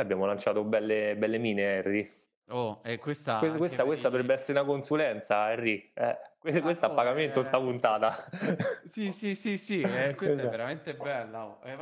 abbiamo lanciato belle, belle mine, Harry. Oh, e questa, questa, questa, questa dovrebbe essere una consulenza, Harry. Eh, questa, questa ah, a pagamento, eh... sta puntata. sì, sì, sì, sì, eh, questa è veramente bella. Oh. Eh,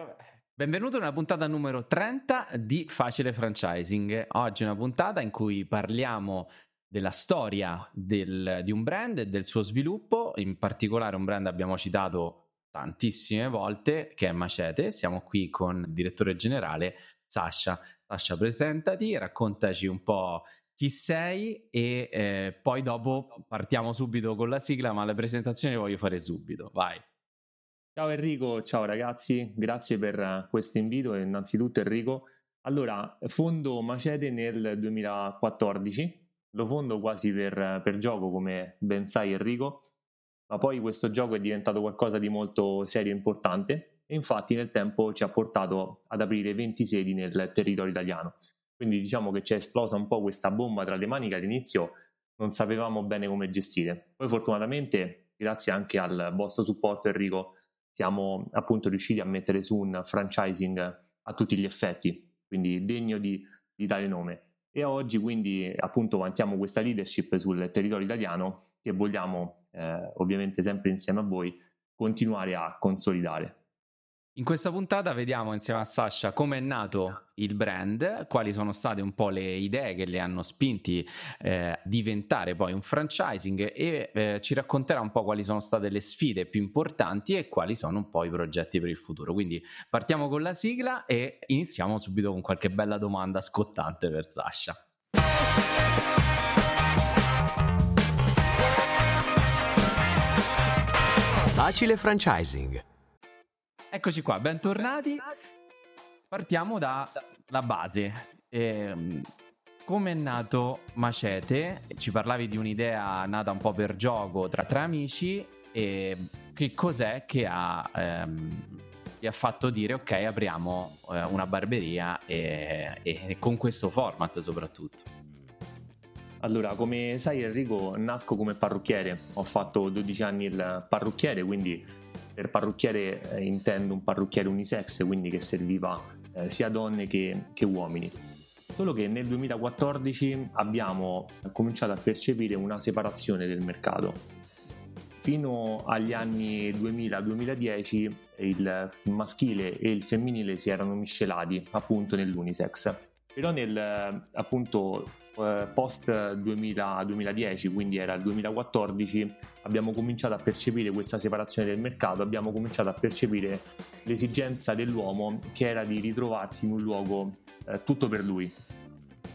Benvenuto nella puntata numero 30 di Facile Franchising. Oggi è una puntata in cui parliamo della storia del, di un brand e del suo sviluppo. In particolare un brand abbiamo citato tantissime volte che è Macete. Siamo qui con il direttore generale Sasha. Sasha, presentati, raccontaci un po' chi sei e eh, poi dopo partiamo subito con la sigla, ma le presentazioni le voglio fare subito. Vai. Ciao Enrico, ciao ragazzi, grazie per questo invito. Innanzitutto Enrico, allora fondo Macete nel 2014, lo fondo quasi per, per gioco come ben sai Enrico, ma poi questo gioco è diventato qualcosa di molto serio e importante e infatti nel tempo ci ha portato ad aprire 20 sedi nel territorio italiano. Quindi diciamo che ci è esplosa un po' questa bomba tra le mani che all'inizio non sapevamo bene come gestire. Poi fortunatamente, grazie anche al vostro supporto Enrico, siamo appunto riusciti a mettere su un franchising a tutti gli effetti, quindi degno di, di tale nome. E oggi quindi appunto vantiamo questa leadership sul territorio italiano che vogliamo eh, ovviamente sempre insieme a voi continuare a consolidare. In questa puntata vediamo insieme a Sasha come è nato il brand, quali sono state un po' le idee che le hanno spinti eh, a diventare poi un franchising e eh, ci racconterà un po' quali sono state le sfide più importanti e quali sono un po' i progetti per il futuro. Quindi partiamo con la sigla e iniziamo subito con qualche bella domanda scottante per Sasha. Facile franchising Eccoci qua, bentornati. Partiamo dalla base. Eh, come è nato Macete? Ci parlavi di un'idea nata un po' per gioco tra tre amici e che cos'è che ha, ehm, vi ha fatto dire ok apriamo eh, una barberia e, e con questo format soprattutto? Allora, come sai Enrico, nasco come parrucchiere, ho fatto 12 anni il parrucchiere, quindi per parrucchiere eh, intendo un parrucchiere unisex, quindi che serviva eh, sia donne che, che uomini. Solo che nel 2014 abbiamo cominciato a percepire una separazione del mercato. Fino agli anni 2000-2010 il maschile e il femminile si erano miscelati appunto nell'unisex. Però nel appunto eh, post 2000, 2010, quindi era il 2014, abbiamo cominciato a percepire questa separazione del mercato, abbiamo cominciato a percepire l'esigenza dell'uomo che era di ritrovarsi in un luogo eh, tutto per lui.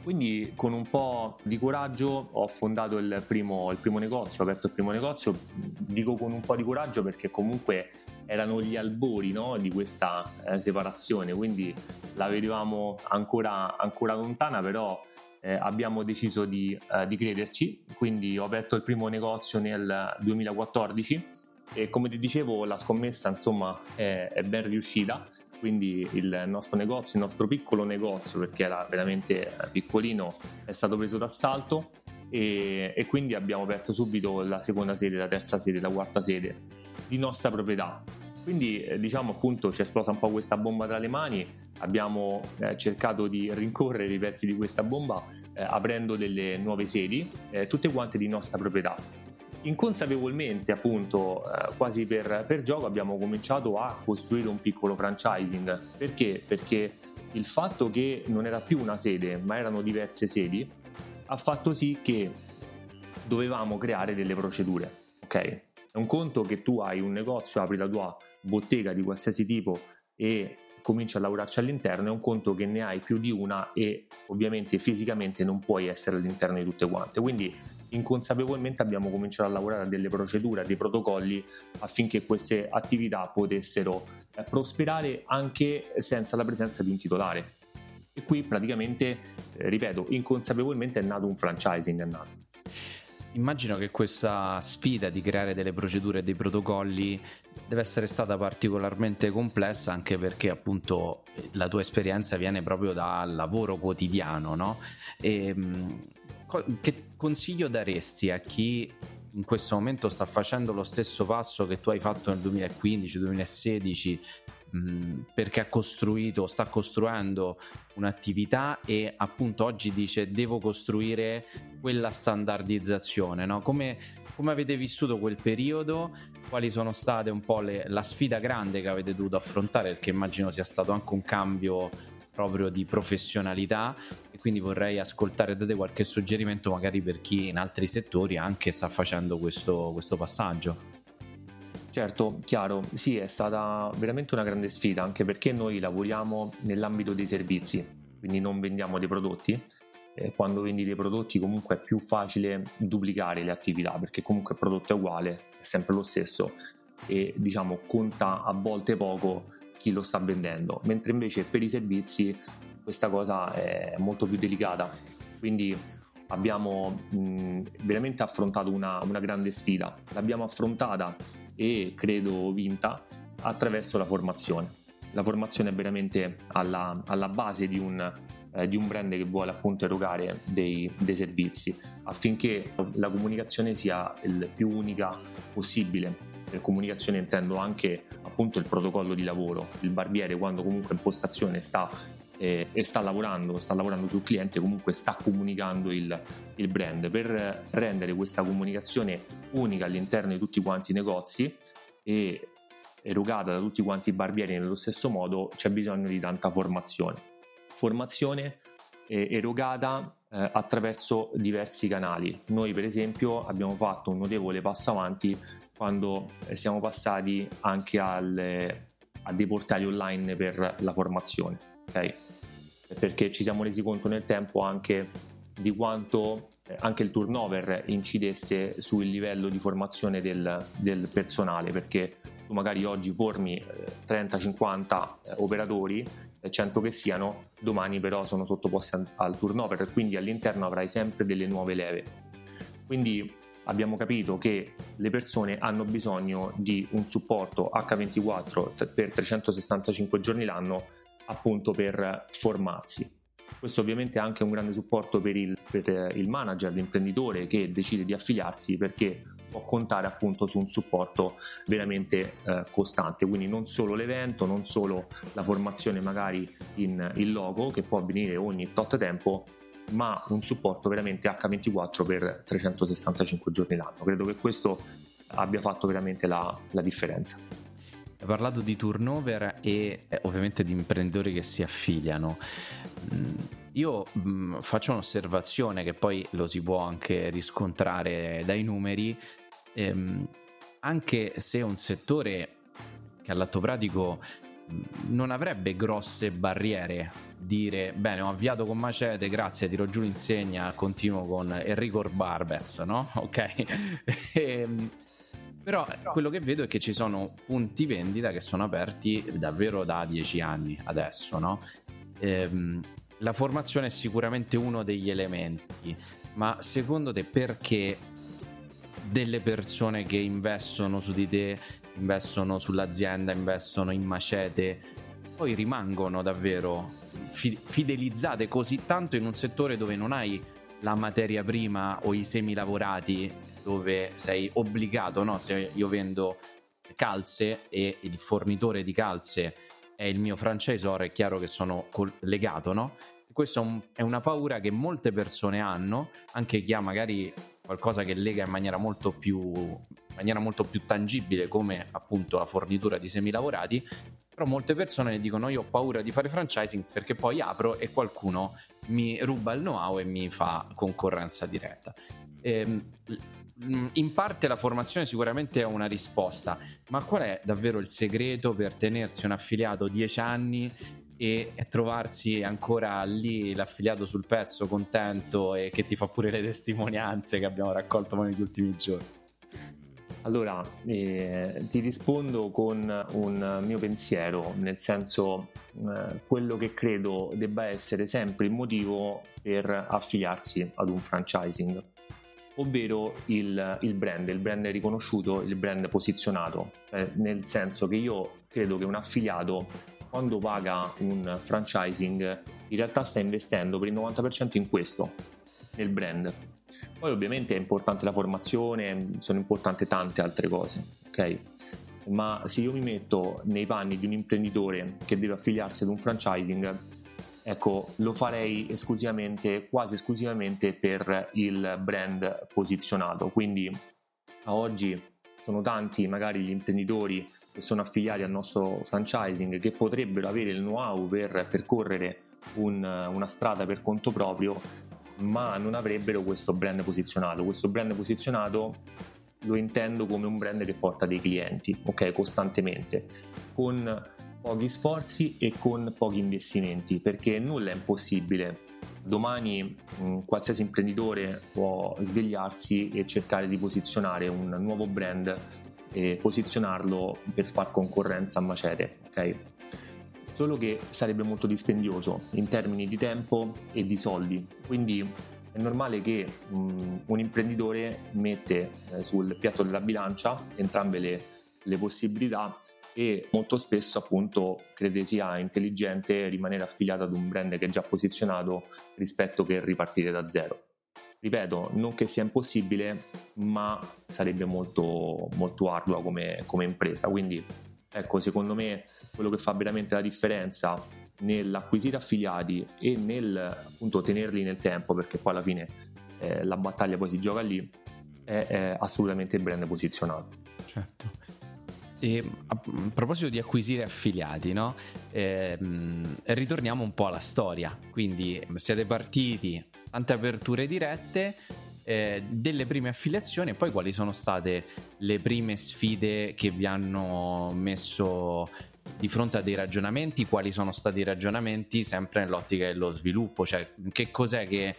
Quindi con un po' di coraggio ho fondato il primo, il primo negozio, ho aperto il primo negozio, dico con un po' di coraggio perché comunque erano gli albori no, di questa eh, separazione, quindi la vedevamo ancora, ancora lontana, però eh, abbiamo deciso di, eh, di, crederci, quindi ho aperto il primo negozio nel 2014 e come ti dicevo la scommessa insomma è, è ben riuscita, quindi il nostro negozio, il nostro piccolo negozio perché era veramente piccolino è stato preso d'assalto e, e quindi abbiamo aperto subito la seconda sede, la terza sede, la quarta sede di nostra proprietà. Quindi eh, diciamo appunto ci è esplosa un po' questa bomba tra le mani, abbiamo eh, cercato di rincorrere i pezzi di questa bomba eh, aprendo delle nuove sedi, eh, tutte quante di nostra proprietà. Inconsapevolmente appunto eh, quasi per, per gioco abbiamo cominciato a costruire un piccolo franchising. Perché? Perché il fatto che non era più una sede ma erano diverse sedi ha fatto sì che dovevamo creare delle procedure. Ok? È un conto che tu hai un negozio, apri la tua bottega di qualsiasi tipo e cominci a lavorarci all'interno, è un conto che ne hai più di una e ovviamente fisicamente non puoi essere all'interno di tutte quante. Quindi inconsapevolmente abbiamo cominciato a lavorare a delle procedure, a dei protocolli affinché queste attività potessero eh, prosperare anche senza la presenza di un titolare. E qui praticamente, eh, ripeto, inconsapevolmente è nato un franchising. È nato. Immagino che questa sfida di creare delle procedure e dei protocolli deve essere stata particolarmente complessa anche perché appunto la tua esperienza viene proprio dal lavoro quotidiano, no? E, ehm, che consiglio daresti a chi in questo momento sta facendo lo stesso passo che tu hai fatto nel 2015-2016 perché ha costruito, sta costruendo un'attività e appunto oggi dice devo costruire quella standardizzazione, no? Come, come avete vissuto quel periodo? Quali sono state un po' le, la sfida grande che avete dovuto affrontare? Perché immagino sia stato anche un cambio proprio di professionalità e quindi vorrei ascoltare da te qualche suggerimento magari per chi in altri settori anche sta facendo questo, questo passaggio. Certo, chiaro, sì, è stata veramente una grande sfida anche perché noi lavoriamo nell'ambito dei servizi, quindi non vendiamo dei prodotti. Quando vendi dei prodotti comunque è più facile duplicare le attività perché comunque il prodotto è uguale, è sempre lo stesso e diciamo conta a volte poco chi lo sta vendendo, mentre invece per i servizi questa cosa è molto più delicata. Quindi abbiamo mh, veramente affrontato una, una grande sfida. L'abbiamo affrontata e credo vinta attraverso la formazione. La formazione è veramente alla, alla base di un, eh, di un, brand che vuole appunto erogare dei, dei, servizi affinché la comunicazione sia il più unica possibile. Per comunicazione intendo anche appunto il protocollo di lavoro. Il barbiere quando comunque in postazione sta eh, e sta lavorando, sta lavorando sul cliente, comunque sta comunicando il, il, brand. Per rendere questa comunicazione unica all'interno di tutti quanti i negozi e erogata da tutti quanti i barbieri nello stesso modo, c'è bisogno di tanta formazione. Formazione eh, erogata eh, attraverso diversi canali. Noi per esempio abbiamo fatto un notevole passo avanti quando eh, siamo passati anche alle, a dei portali online per la formazione ok? Perché ci siamo resi conto nel tempo anche di quanto eh, anche il turnover incidesse sul livello di formazione del, del personale, perché tu magari oggi formi 30-50 eh, eh, operatori, 100 che siano, domani però sono sottoposti al turnover, quindi all'interno avrai sempre delle nuove leve. Quindi abbiamo capito che le persone hanno bisogno di un supporto H24 per 365 giorni l'anno appunto per formarsi. Questo ovviamente è anche un grande supporto per il, per il manager, l'imprenditore che decide di affiliarsi perché può contare appunto su un supporto veramente eh, costante, quindi non solo l'evento, non solo la formazione magari in, in logo che può avvenire ogni tot tempo, ma un supporto veramente H24 per 365 giorni l'anno. Credo che questo abbia fatto veramente la, la differenza. Hai parlato di turnover e eh, ovviamente di imprenditori che si affiliano. Mm, io mh, mm, faccio un'osservazione che poi lo si può anche riscontrare dai numeri, ehm, anche se un settore che all'atto pratico mm, non avrebbe grosse barriere dire bene ho avviato con Macete grazie tiro giù l'insegna continuo con Enrico Barbes no? ok e, ehm, però quello che vedo è che ci sono punti vendita che sono aperti davvero da dieci anni adesso, no? Ehm, la formazione è sicuramente uno degli elementi, ma secondo te perché delle persone che investono su di te, investono sull'azienda, investono in macete, poi rimangono davvero fidelizzate così tanto in un settore dove non hai la materia prima o i semi lavorati dove sei obbligato, no? Se io vendo calze e il fornitore di calze è il mio franchisor, è chiaro che sono legato, no? Questa è una paura che molte persone hanno, anche chi ha magari qualcosa che lega in maniera molto più, maniera molto più tangibile come appunto la fornitura di semilavorati, però molte persone dicono io ho paura di fare franchising perché poi apro e qualcuno mi ruba il know-how e mi fa concorrenza diretta. Ehm, Mm, in parte la formazione sicuramente è una risposta, ma qual è davvero il segreto per tenersi un affiliato 10 anni e trovarsi ancora lì l'affiliato sul pezzo contento e che ti fa pure le testimonianze che abbiamo raccolto negli ultimi giorni? Allora, eh, ti rispondo con un mio pensiero, nel senso eh, quello che credo debba essere sempre il motivo per affiliarsi ad un franchising ovvero il, il, brand, il brand riconosciuto, il brand posizionato, eh, nel senso che io credo che un affiliato quando paga un franchising in realtà sta investendo per il 90% in questo, nel brand. Poi ovviamente è importante la formazione, sono importanti tante altre cose, ok? ma se io mi metto nei panni di un imprenditore che deve affiliarsi ad un franchising, ecco, lo farei esclusivamente, quasi esclusivamente per il brand posizionato. Quindi a oggi sono tanti magari gli imprenditori che sono affiliati al nostro franchising che potrebbero avere il know-how per percorrere un, una strada per conto proprio, ma non avrebbero questo brand posizionato. Questo brand posizionato lo intendo come un brand che porta dei clienti, ok, costantemente, con pochi sforzi e con pochi investimenti, perché nulla è impossibile. Domani mh, qualsiasi imprenditore può svegliarsi e cercare di posizionare un nuovo brand e posizionarlo per far concorrenza a Macete, ok? Solo che sarebbe molto dispendioso in termini di tempo e di soldi, quindi è normale che um, un imprenditore mette eh, sul piatto della bilancia entrambe le, le possibilità e molto spesso appunto crede sia intelligente rimanere affiliato ad un brand che è già posizionato rispetto che ripartire da zero. Ripeto, non che sia impossibile, ma sarebbe molto, molto ardua come, come impresa. Quindi ecco, secondo me quello che fa veramente la differenza nell'acquisire affiliati e nel appunto tenerli nel tempo, perché poi alla fine eh, la battaglia poi si gioca lì, è, è assolutamente il brand posizionato. Certo. E a proposito di acquisire affiliati, no? eh, ritorniamo un po' alla storia. Quindi siete partiti, tante aperture dirette, eh, delle prime affiliazioni e poi quali sono state le prime sfide che vi hanno messo di fronte a dei ragionamenti, quali sono stati i ragionamenti sempre nell'ottica dello sviluppo, cioè che cos'è che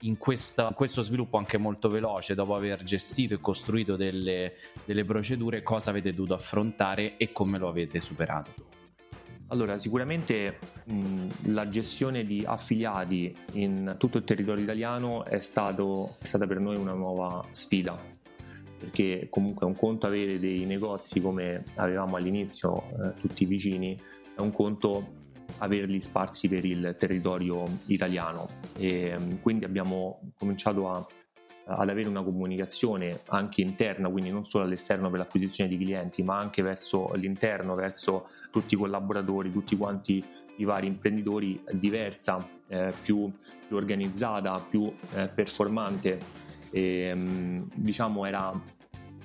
in, questa, in questo sviluppo anche molto veloce, dopo aver gestito e costruito delle, delle procedure, cosa avete dovuto affrontare e come lo avete superato? Allora, sicuramente mh, la gestione di affiliati in tutto il territorio italiano è, stato, è stata per noi una nuova sfida, perché comunque è un conto avere dei negozi come avevamo all'inizio eh, tutti vicini, è un conto averli sparsi per il territorio italiano. E quindi abbiamo cominciato a, ad avere una comunicazione anche interna, quindi non solo all'esterno per l'acquisizione di clienti, ma anche verso l'interno, verso tutti i collaboratori, tutti quanti i vari imprenditori diversa, eh, più, più, organizzata, più eh, performante. E diciamo era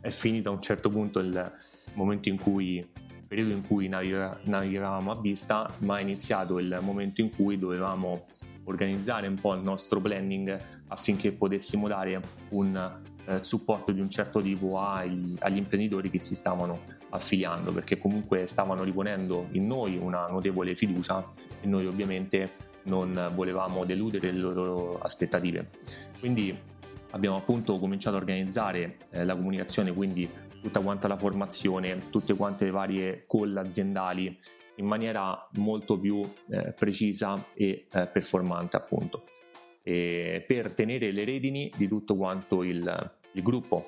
è finito a un certo punto il momento in cui periodo in cui naviga- navigavamo a vista, ma è iniziato il momento in cui dovevamo organizzare un po' il nostro planning affinché potessimo dare un eh, supporto di un certo tipo ai, agli imprenditori che si stavano affiliando, perché comunque stavano riponendo in noi una notevole fiducia e noi ovviamente non volevamo deludere le loro aspettative. Quindi abbiamo appunto cominciato a organizzare eh, la comunicazione, quindi tutta quanta la formazione, tutte quante le varie call aziendali in maniera molto più eh, precisa e eh, performante appunto e per tenere le redini di tutto quanto il, il gruppo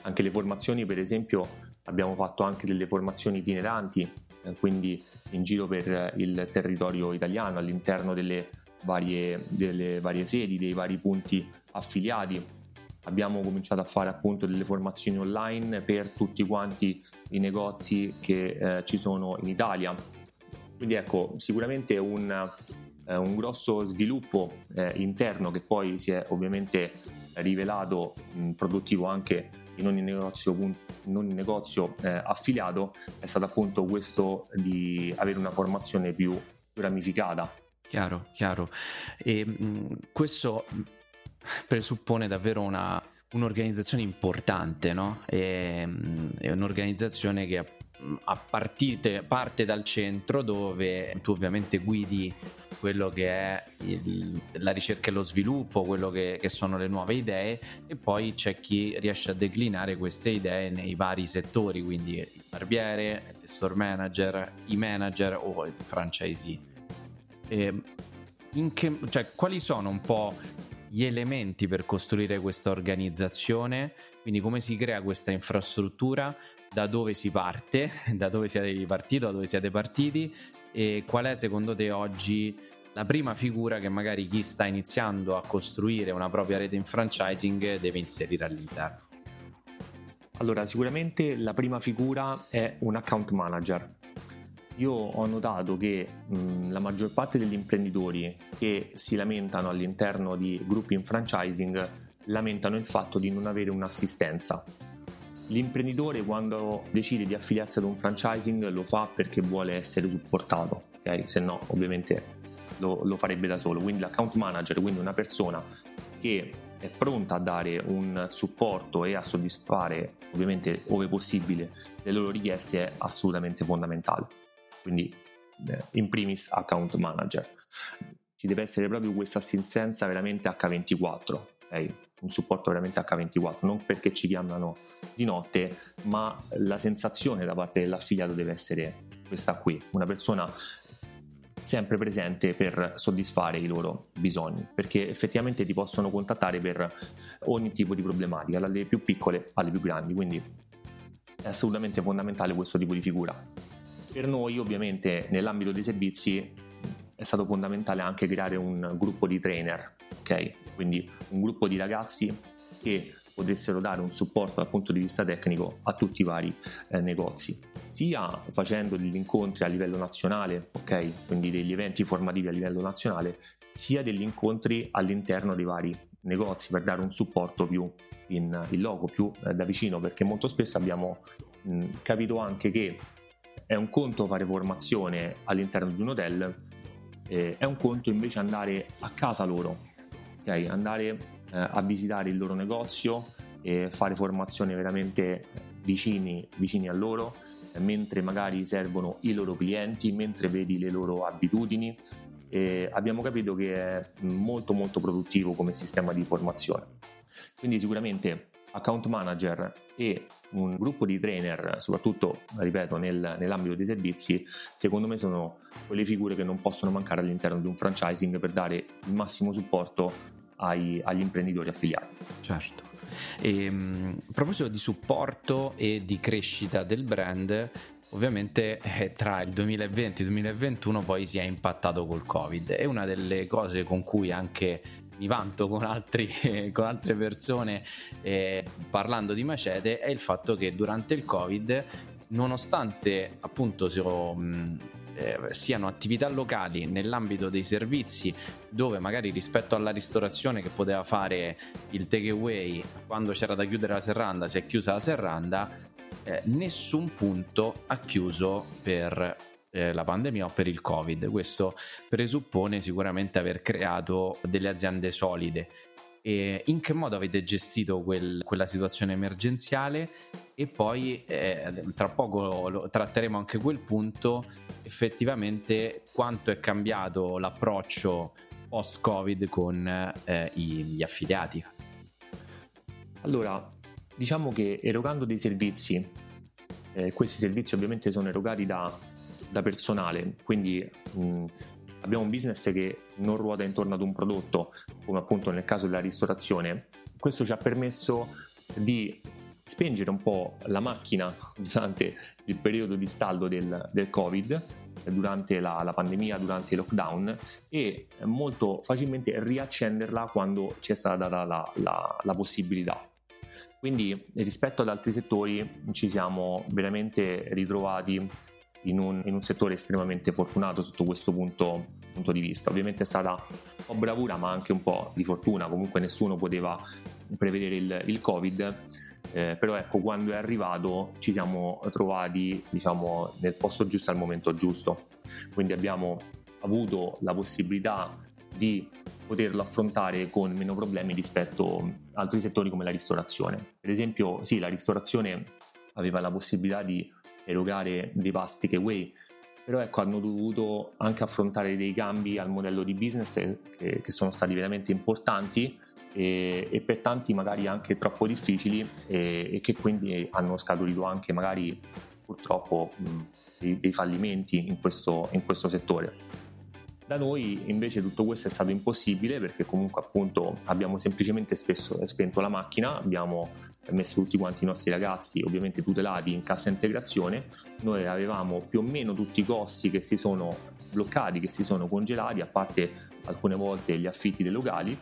anche le formazioni per esempio abbiamo fatto anche delle formazioni itineranti eh, quindi in giro per il territorio italiano all'interno delle varie, delle varie sedi dei vari punti affiliati abbiamo cominciato a fare appunto delle formazioni online per tutti quanti i negozi che eh, ci sono in Italia. Quindi ecco, sicuramente un, eh, un grosso sviluppo eh, interno che poi si è ovviamente rivelato mh, produttivo anche in ogni negozio, in ogni negozio eh, affiliato è stato appunto questo di avere una formazione più, ramificata. Chiaro, chiaro. E mh, questo presuppone davvero una, un'organizzazione importante, no? è, è un'organizzazione che a partite, parte dal centro dove tu ovviamente guidi quello che è il, la ricerca e lo sviluppo, quello che, che, sono le nuove idee e poi c'è chi riesce a declinare queste idee nei vari settori, quindi il barbiere, il store manager, i manager o il franchisee. Che, cioè, quali sono un po' gli elementi per costruire questa organizzazione, quindi come si crea questa infrastruttura, da dove si parte, da dove siete partiti, da dove siete partiti e qual è secondo te oggi la prima figura che magari chi sta iniziando a costruire una propria rete in franchising deve inserire all'interno. Allora, sicuramente la prima figura è un account manager. Io ho notato che mh, la maggior parte degli imprenditori che si lamentano all'interno di gruppi in franchising lamentano il fatto di non avere un'assistenza. L'imprenditore quando decide di affiliarsi ad un franchising lo fa perché vuole essere supportato, okay? se no ovviamente lo, lo farebbe da solo. Quindi l'account manager, quindi una persona che è pronta a dare un supporto e a soddisfare, ovviamente, ove possibile, le loro richieste è assolutamente fondamentale. Quindi, eh, in primis, account manager. Ci deve essere proprio questa assistenza veramente H24, okay? Un supporto veramente H24, non perché ci chiamano di notte, ma la sensazione da parte dell'affiliato deve essere questa qui, una persona sempre presente per soddisfare i loro bisogni, perché effettivamente ti possono contattare per ogni tipo di problematica, dalle più piccole alle più grandi, quindi è assolutamente fondamentale questo tipo di figura. Per noi ovviamente nell'ambito dei servizi è stato fondamentale anche creare un gruppo di trainer, ok? Quindi un gruppo di ragazzi che potessero dare un supporto dal punto di vista tecnico a tutti i vari eh, negozi, sia facendo degli incontri a livello nazionale, ok? Quindi degli eventi formativi a livello nazionale, sia degli incontri all'interno dei vari negozi per dare un supporto più in, in loco, più eh, da vicino, perché molto spesso abbiamo mh, capito anche che è un conto fare formazione all'interno di un hotel, eh, è un conto invece andare a casa loro, ok? Andare eh, a visitare il loro negozio e fare formazioni veramente vicini, vicini a loro, eh, mentre magari servono i loro clienti, mentre vedi le loro abitudini. Abbiamo capito che è molto molto produttivo come sistema di formazione. Quindi sicuramente account manager e un gruppo di trainer, soprattutto, ripeto, nel, nell'ambito dei servizi, secondo me sono quelle figure che non possono mancare all'interno di un franchising per dare il massimo supporto ai, agli imprenditori affiliati. Certo. E, ehm, a proposito di supporto e di crescita del brand, ovviamente eh, tra il 2020 e il 2021 poi si è impattato col Covid e una delle cose con cui anche mi vanto con, altri, con altre persone eh, parlando di Macete è il fatto che durante il Covid, nonostante appunto si, mh, eh, siano attività locali nell'ambito dei servizi dove magari rispetto alla ristorazione che poteva fare il takeaway quando c'era da chiudere la serranda si è chiusa la serranda eh, nessun punto ha chiuso per eh, la pandemia o per il covid. Questo presuppone sicuramente aver creato delle aziende solide. E in che modo avete gestito quel, quella situazione emergenziale? E poi eh, tra poco lo, tratteremo anche quel punto. Effettivamente quanto è cambiato l'approccio post covid con eh, gli affiliati? Allora diciamo che erogando dei servizi eh, questi servizi ovviamente sono erogati da, da personale quindi mh, abbiamo un business che non ruota intorno ad un prodotto, come appunto nel caso della ristorazione, questo ci ha permesso di spengere un po' la macchina durante il periodo di staldo del, del Covid, durante la, la, pandemia, durante i lockdown e molto facilmente riaccenderla quando ci è stata data la, la, la possibilità. Quindi rispetto ad altri settori ci siamo veramente ritrovati in un, in un settore estremamente fortunato sotto questo punto, punto, di vista. Ovviamente è stata un po' bravura ma anche un po' di fortuna, comunque nessuno poteva prevedere il, il Covid. Eh, però ecco quando è arrivato ci siamo trovati diciamo nel posto giusto al momento giusto quindi abbiamo avuto la possibilità di poterlo affrontare con meno problemi rispetto a altri settori come la ristorazione per esempio sì la ristorazione aveva la possibilità di erogare dei pasti takeaway, però ecco hanno dovuto anche affrontare dei cambi al modello di business che, che sono stati veramente importanti e, e, per tanti magari anche troppo difficili e, e, che quindi hanno scaturito anche magari purtroppo mh, dei, dei, fallimenti in questo, in questo settore. Da noi invece tutto questo è stato impossibile perché comunque appunto abbiamo semplicemente spesso, spento la macchina, abbiamo messo tutti quanti i nostri ragazzi ovviamente tutelati in cassa integrazione, noi avevamo più o meno tutti i costi che si sono bloccati, che si sono congelati, a parte alcune volte gli affitti dei locali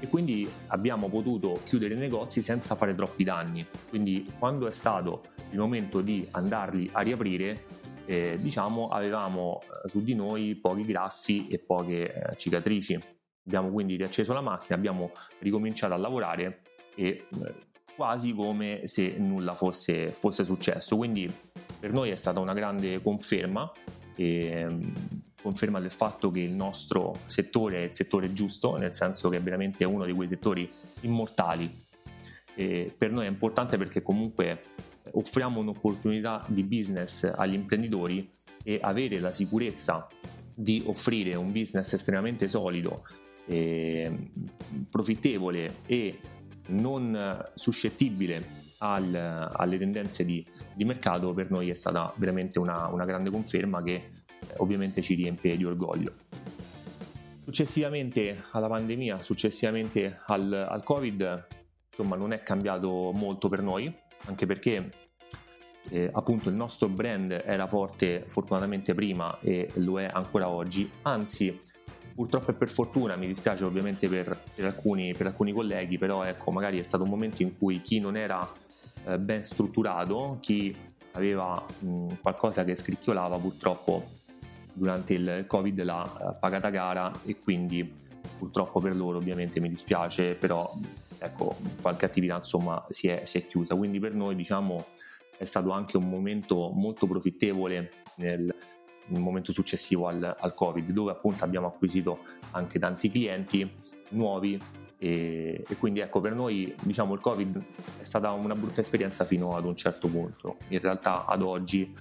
e quindi abbiamo potuto chiudere i negozi senza fare troppi danni. Quindi quando è stato il momento di andarli a riaprire, eh, diciamo avevamo eh, su di noi pochi grassi e poche eh, cicatrici. Abbiamo quindi riacceso la macchina, abbiamo ricominciato a lavorare e eh, quasi come se nulla fosse, fosse, successo. Quindi per noi è stata una grande conferma. E, ehm, conferma del fatto che il nostro settore è il settore giusto, nel senso che è veramente uno di quei settori immortali. E per noi è importante perché comunque offriamo un'opportunità di business agli imprenditori e avere la sicurezza di offrire un business estremamente solido, e profittevole e non suscettibile al, alle tendenze di, di, mercato per noi è stata veramente una, una grande conferma che eh, ovviamente ci riempie di orgoglio. Successivamente alla pandemia, successivamente al, al Covid, insomma non è cambiato molto per noi, anche perché eh, appunto il nostro brand era forte fortunatamente prima e lo è ancora oggi, anzi purtroppo e per fortuna mi dispiace ovviamente per, per, alcuni, per alcuni, colleghi, però ecco magari è stato un momento in cui chi non era eh, ben strutturato, chi aveva mh, qualcosa che scricchiolava purtroppo durante il covid l'ha eh, pagata gara e quindi purtroppo per loro ovviamente mi dispiace però ecco qualche attività insomma si è, si è chiusa. Quindi per noi diciamo è stato anche un momento molto profittevole nel, nel momento successivo al, al, Covid, dove appunto abbiamo acquisito anche tanti clienti nuovi e, e, quindi ecco per noi diciamo il Covid è stata una brutta esperienza fino ad un certo punto. In realtà ad oggi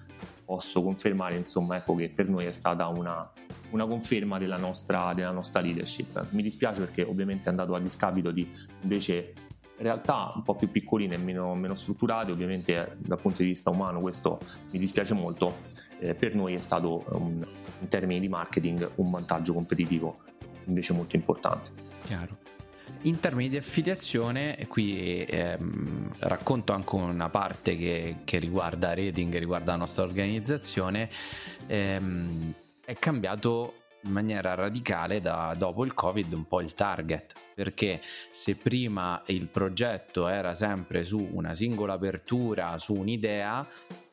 posso confermare insomma ecco che per noi è stata una, una conferma della nostra, della nostra leadership. Mi dispiace perché ovviamente è andato a discapito di invece realtà un po' più piccoline e meno, meno strutturate, ovviamente dal punto di vista umano questo mi dispiace molto, eh, per noi è stato un, in termini di marketing un vantaggio competitivo invece molto importante. Chiaro. In termini di affiliazione, qui ehm, racconto anche una parte che, che, riguarda rating, riguarda la nostra organizzazione, ehm, è cambiato in maniera radicale da, dopo il covid un po' il target. Perché se prima il progetto era sempre su una singola apertura su un'idea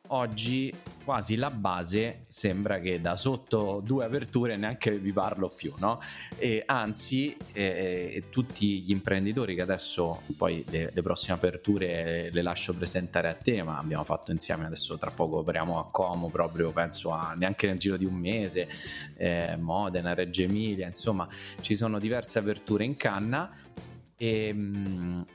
oggi quasi la base sembra che da sotto due aperture neanche vi parlo più, no? E anzi, eh, tutti gli imprenditori che adesso poi le, le, prossime aperture le lascio presentare a te, ma abbiamo fatto insieme adesso tra poco operiamo a Como proprio penso a neanche nel giro di un mese, eh, Modena, Reggio Emilia, insomma, ci sono diverse aperture in canna e mh,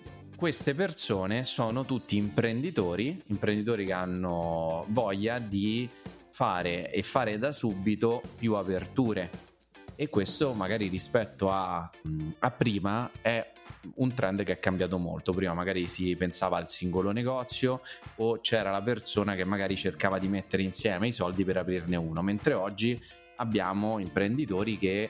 queste persone sono tutti imprenditori, imprenditori che hanno voglia di fare e fare da subito più aperture. E questo magari rispetto a, a prima è un trend che è cambiato molto. Prima magari si pensava al singolo negozio o c'era la persona che magari cercava di mettere insieme i soldi per aprirne uno, mentre oggi abbiamo imprenditori che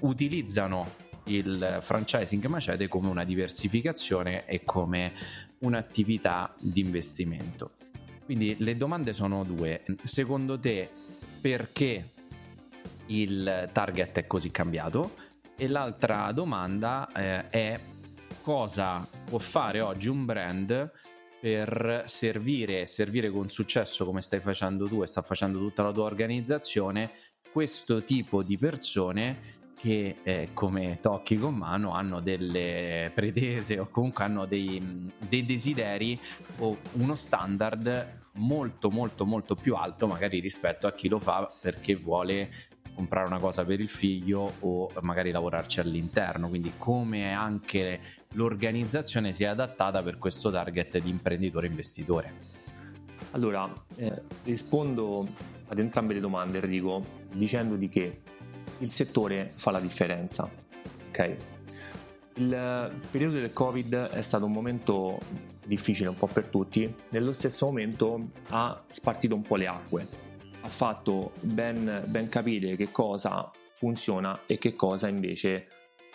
utilizzano il franchising Macete come una diversificazione e come un'attività di investimento. Quindi le domande sono due. Secondo te perché il target è così cambiato? E l'altra domanda eh, è cosa può fare oggi un brand per servire, servire con successo come stai facendo tu e sta facendo tutta la tua organizzazione questo tipo di persone che eh, come tocchi con mano hanno delle pretese o comunque hanno dei, dei desideri o uno standard molto molto molto più alto magari rispetto a chi lo fa perché vuole comprare una cosa per il figlio o magari lavorarci all'interno. Quindi come anche l'organizzazione si è adattata per questo target di imprenditore investitore. Allora eh, rispondo ad entrambe le domande Enrico dicendo di che il settore fa la differenza. Ok? Il periodo del Covid è stato un momento difficile un po' per tutti, nello stesso momento ha spartito un po' le acque, ha fatto ben, ben capire che cosa funziona e che cosa invece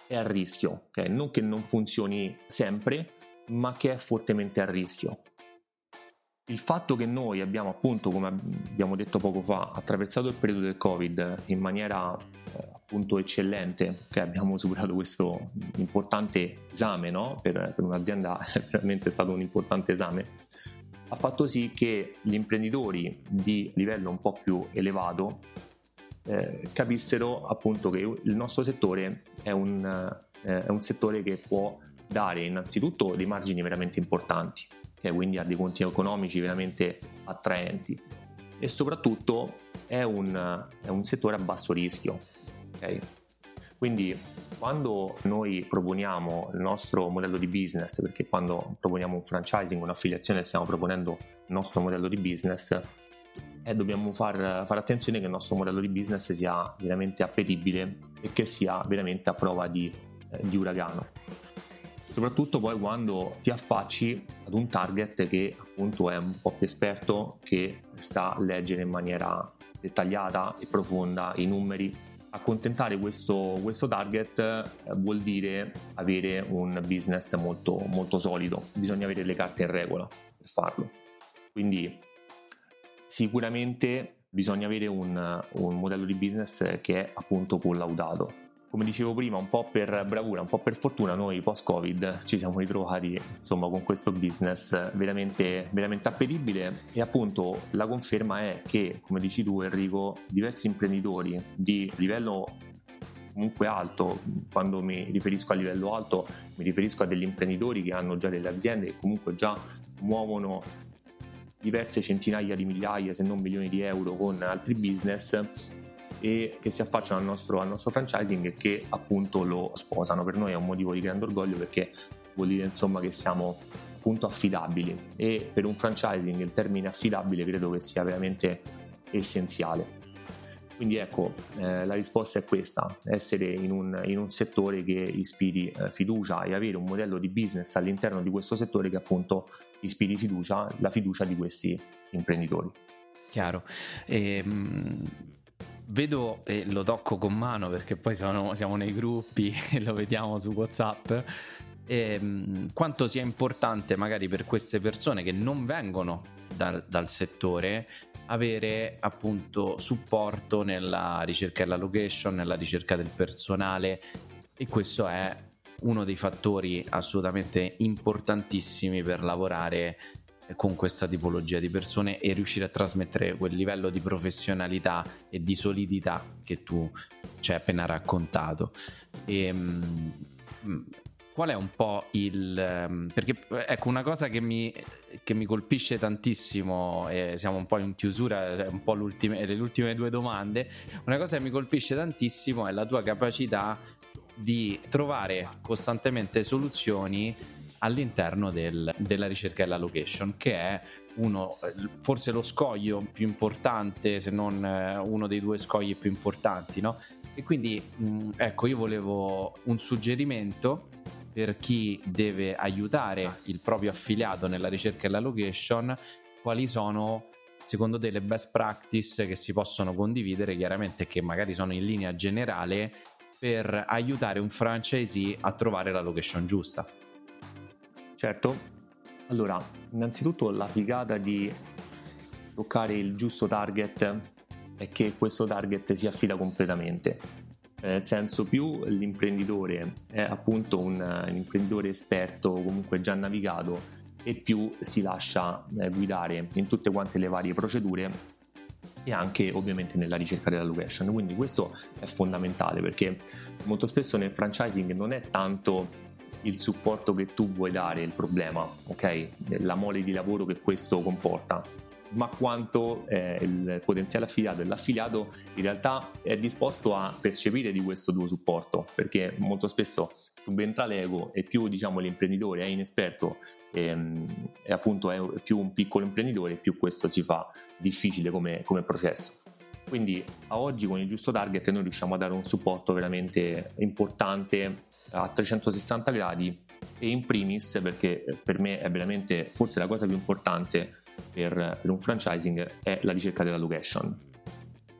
è a rischio, okay? non che non funzioni sempre, ma che è fortemente a rischio. Il fatto che noi abbiamo appunto, come abbiamo detto poco fa, attraversato il periodo del Covid in maniera eh, appunto eccellente, che abbiamo superato questo importante esame, no? per, per un'azienda è veramente stato un importante esame, ha fatto sì che gli imprenditori di livello un po' più elevato eh, capissero appunto che il nostro settore è un, eh, è un settore che può dare innanzitutto dei margini veramente importanti che quindi ha dei conti economici veramente attraenti e soprattutto è un, è un settore a basso rischio. Okay? Quindi quando noi proponiamo il nostro modello di business, perché quando proponiamo un franchising, un'affiliazione, stiamo proponendo il nostro modello di business, eh, dobbiamo fare far attenzione che il nostro modello di business sia veramente appetibile e che sia veramente a prova di, eh, di uragano soprattutto poi quando ti affacci ad un target che appunto è un po' più esperto, che sa leggere in maniera dettagliata e profonda i numeri. Accontentare questo, questo target eh, vuol dire avere un business molto, molto solido, bisogna avere le carte in regola per farlo. Quindi sicuramente bisogna avere un, un modello di business che è appunto collaudato come dicevo prima, un po' per bravura, un po' per fortuna, noi post-Covid ci siamo ritrovati insomma con questo business veramente, veramente appetibile. E appunto la conferma è che, come dici tu Enrico, diversi imprenditori di livello comunque alto, quando mi riferisco a livello alto mi riferisco a degli imprenditori che hanno già delle aziende che comunque già muovono diverse centinaia di migliaia se non milioni di euro con altri business e che si affacciano al nostro, al nostro franchising e che appunto lo sposano. Per noi è un motivo di grande orgoglio perché vuol dire insomma che siamo appunto affidabili e per un franchising il termine affidabile credo che sia veramente essenziale. Quindi ecco, eh, la risposta è questa, essere in un, in un settore che ispiri eh, fiducia e avere un modello di business all'interno di questo settore che appunto ispiri fiducia, la fiducia di questi imprenditori. Chiaro. E, ehm, vedo e lo tocco con mano perché poi sono, siamo nei gruppi e lo vediamo su WhatsApp. E, ehm, quanto sia importante magari per queste persone che non vengono dal, dal settore avere appunto supporto nella ricerca della location, nella ricerca del personale e questo è uno dei fattori assolutamente importantissimi per lavorare con questa tipologia di persone e riuscire a trasmettere quel livello di professionalità e di solidità che tu ci hai appena raccontato. E, um, qual è un po' il... Um, perché ecco una cosa che mi, che mi colpisce tantissimo, e siamo un po' in chiusura, un po' le ultime due domande, una cosa che mi colpisce tantissimo è la tua capacità di trovare costantemente soluzioni all'interno del, della ricerca della location, che è uno, forse lo scoglio più importante, se non eh, uno dei due scogli più importanti, no? E quindi, mh, ecco, io volevo un suggerimento per chi deve aiutare il proprio affiliato nella ricerca della location, quali sono secondo te le best practice che si possono condividere, chiaramente che magari sono in linea generale, per aiutare un franchisee a trovare la location giusta? Certo, allora, innanzitutto la figata di toccare il giusto target è che questo target si affida completamente. Eh, nel senso, più l'imprenditore è appunto un, un imprenditore esperto, comunque già navigato, e più si lascia eh, guidare in tutte quante le varie procedure e anche ovviamente nella ricerca della location. Quindi questo è fondamentale perché molto spesso nel franchising non è tanto il supporto che tu vuoi dare il problema, ok? La mole di lavoro che questo comporta, ma quanto eh, il potenziale affiliato e l'affiliato in realtà è disposto a percepire di questo tuo supporto, perché molto spesso subentra l'ego e più diciamo, l'imprenditore è inesperto ehm, e appunto è più un piccolo imprenditore, più questo si fa difficile come, come processo. Quindi a oggi con il giusto target noi riusciamo a dare un supporto veramente importante a 360 gradi e in primis perché per me è veramente forse la cosa più importante per, per un franchising è la ricerca della location.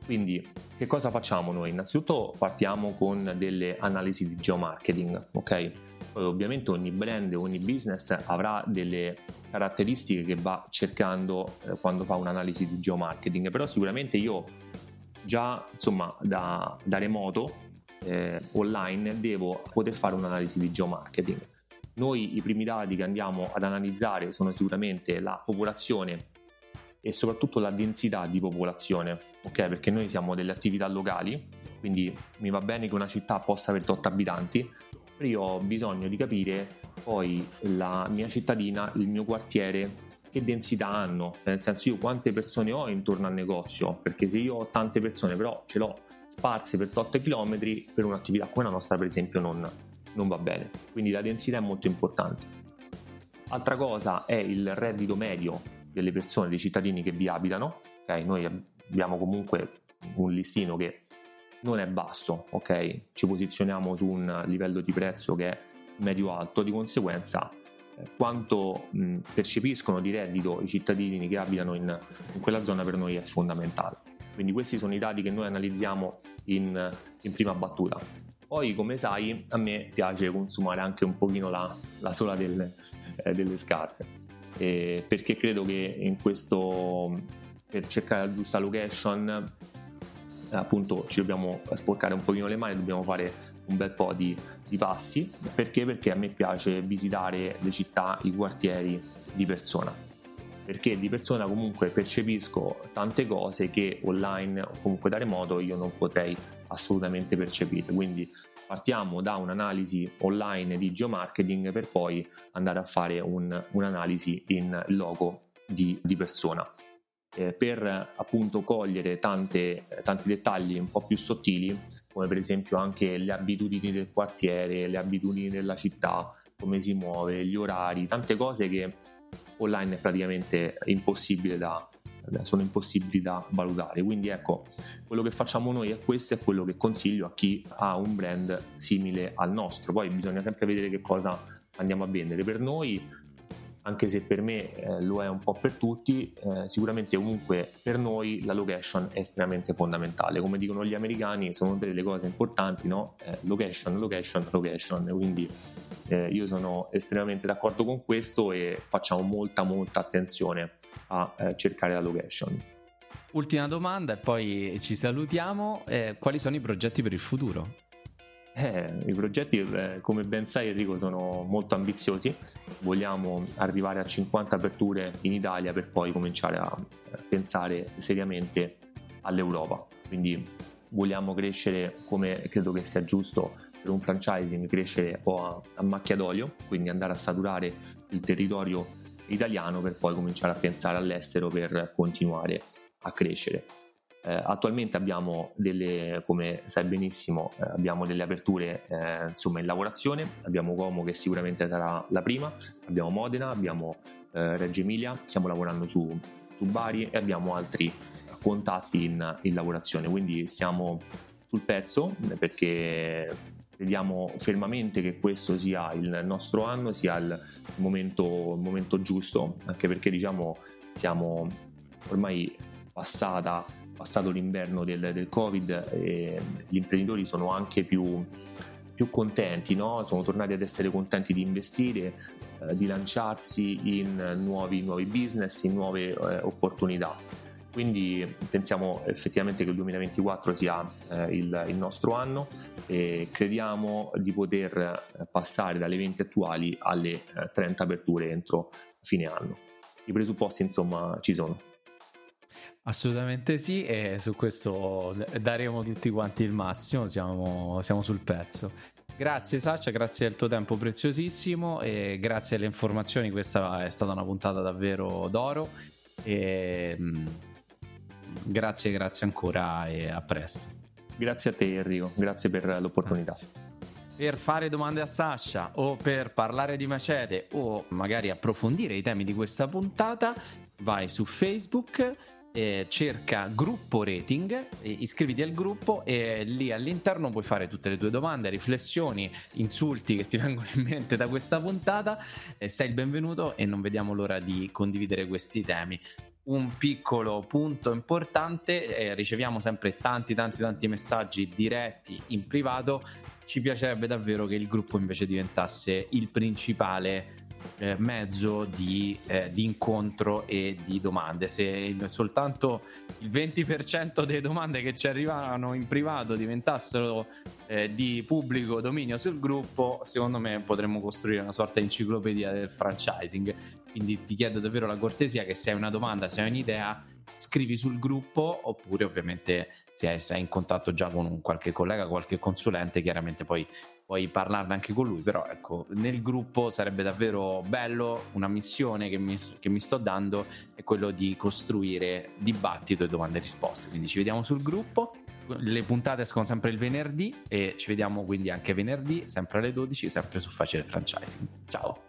Quindi che cosa facciamo noi? Innanzitutto partiamo con delle analisi di geomarketing, ok? Poi ovviamente ogni brand, ogni business avrà delle caratteristiche che va cercando eh, quando fa un'analisi di geomarketing, però sicuramente io già insomma da, da remoto eh, online devo poter fare un'analisi di geomarketing. Noi i primi dati che andiamo ad analizzare sono sicuramente la popolazione e soprattutto la densità di popolazione, ok? Perché noi siamo delle attività locali, quindi mi va bene che una città possa avere 8 abitanti, però io ho bisogno di capire poi la mia cittadina, il mio quartiere, che densità hanno, nel senso io quante persone ho intorno al negozio, perché se io ho tante persone però ce l'ho sparse per 8 km, per un'attività come la nostra per esempio non, non va bene, quindi la densità è molto importante. Altra cosa è il reddito medio delle persone, dei cittadini che vi abitano. Okay? Noi abbiamo comunque un listino che non è basso, ok? Ci posizioniamo su un livello di prezzo che è medio-alto, di conseguenza eh, quanto percepiscono di reddito i cittadini che abitano in, in, quella zona per noi è fondamentale. Quindi questi sono i dati che noi analizziamo in, in prima battuta. Poi, come sai, a me piace consumare anche un pochino la, la sola del, eh, delle scarpe eh, perché credo che in questo per cercare la giusta location appunto ci dobbiamo sporcare un pochino le mani dobbiamo fare un bel po' di, di passi perché? perché a me piace visitare le città i quartieri di persona perché di persona comunque percepisco tante cose che online o comunque da remoto io non potrei assolutamente percepire quindi partiamo da un'analisi online di geomarketing per poi andare a fare un, un'analisi in logo di, di persona. Eh, per appunto cogliere tante, tanti dettagli un po' più sottili, come per esempio anche le abitudini del quartiere, le abitudini della città, come si muove, gli orari, tante cose che online è praticamente impossibile da, sono impossibili da valutare. Quindi ecco, quello che facciamo noi è questo e quello che consiglio a chi ha un brand simile al nostro. Poi bisogna sempre vedere che cosa andiamo a vendere. Per noi anche se per me eh, lo è un po' per tutti, eh, sicuramente comunque per noi la location è estremamente fondamentale. Come dicono gli americani, sono delle cose importanti, no? Eh, location, location, location. Quindi eh, io sono estremamente d'accordo con questo e facciamo molta, molta attenzione a eh, cercare la location. Ultima domanda e poi ci salutiamo. Eh, quali sono i progetti per il futuro? Eh, I progetti, eh, come ben sai Enrico, sono molto ambiziosi. Vogliamo arrivare a 50 aperture in Italia per poi cominciare a eh, pensare seriamente all'Europa. Quindi vogliamo crescere come credo che sia giusto per un franchising, crescere un a, a macchia d'olio, quindi andare a saturare il territorio italiano per poi cominciare a pensare all'estero per continuare a crescere. Eh, attualmente abbiamo delle, come sai benissimo, eh, abbiamo delle aperture eh, insomma in lavorazione, abbiamo Como che sicuramente sarà la prima, abbiamo Modena, abbiamo eh, Reggio Emilia, stiamo lavorando su, su Bari e abbiamo altri contatti in, in lavorazione, quindi stiamo sul pezzo perché crediamo fermamente che questo sia il nostro anno, sia il momento, il momento giusto, anche perché diciamo siamo ormai passata, passato l'inverno del, del Covid e gli imprenditori sono anche più, più contenti, no? sono tornati ad essere contenti di investire, eh, di lanciarsi in nuovi, nuovi business, in nuove eh, opportunità quindi pensiamo effettivamente che il 2024 sia eh, il, il, nostro anno e crediamo di poter eh, passare dalle 20 attuali alle eh, 30 aperture entro fine anno. I presupposti insomma ci sono. Assolutamente sì e su questo daremo tutti quanti il massimo, siamo, siamo sul pezzo. Grazie Saccia, grazie del tuo tempo preziosissimo e grazie alle informazioni, questa è stata una puntata davvero d'oro. E, mm, grazie, grazie ancora e a presto. Grazie a te Enrico, grazie per l'opportunità. Grazie. Per fare domande a Sasha o per parlare di Macete o magari approfondire i temi di questa puntata, vai su Facebook, eh, cerca gruppo rating, eh, iscriviti al gruppo e lì all'interno puoi fare tutte le tue domande, riflessioni, insulti che ti vengono in mente da questa puntata. Eh, sei il benvenuto e non vediamo l'ora di condividere questi temi. un piccolo punto importante, eh, riceviamo sempre tanti tanti tanti messaggi diretti in privato, ci piacerebbe davvero che il gruppo invece diventasse il principale eh, mezzo di, eh, di, incontro e di domande. Se soltanto il 20% delle domande che ci arrivavano in privato diventassero eh, di pubblico dominio sul gruppo, secondo me potremmo costruire una sorta di enciclopedia del franchising. Quindi ti chiedo davvero la cortesia che se hai una domanda, se hai un'idea, scrivi sul gruppo oppure ovviamente se sei in contatto già con un qualche collega, qualche consulente, chiaramente poi puoi parlarne anche con lui, però ecco, nel gruppo sarebbe davvero bello, una missione che mi, che mi sto dando è quello di costruire dibattito e domande e risposte, quindi ci vediamo sul gruppo, le puntate escono sempre il venerdì e ci vediamo quindi anche venerdì, sempre alle 12, sempre su Facile Franchising. Ciao!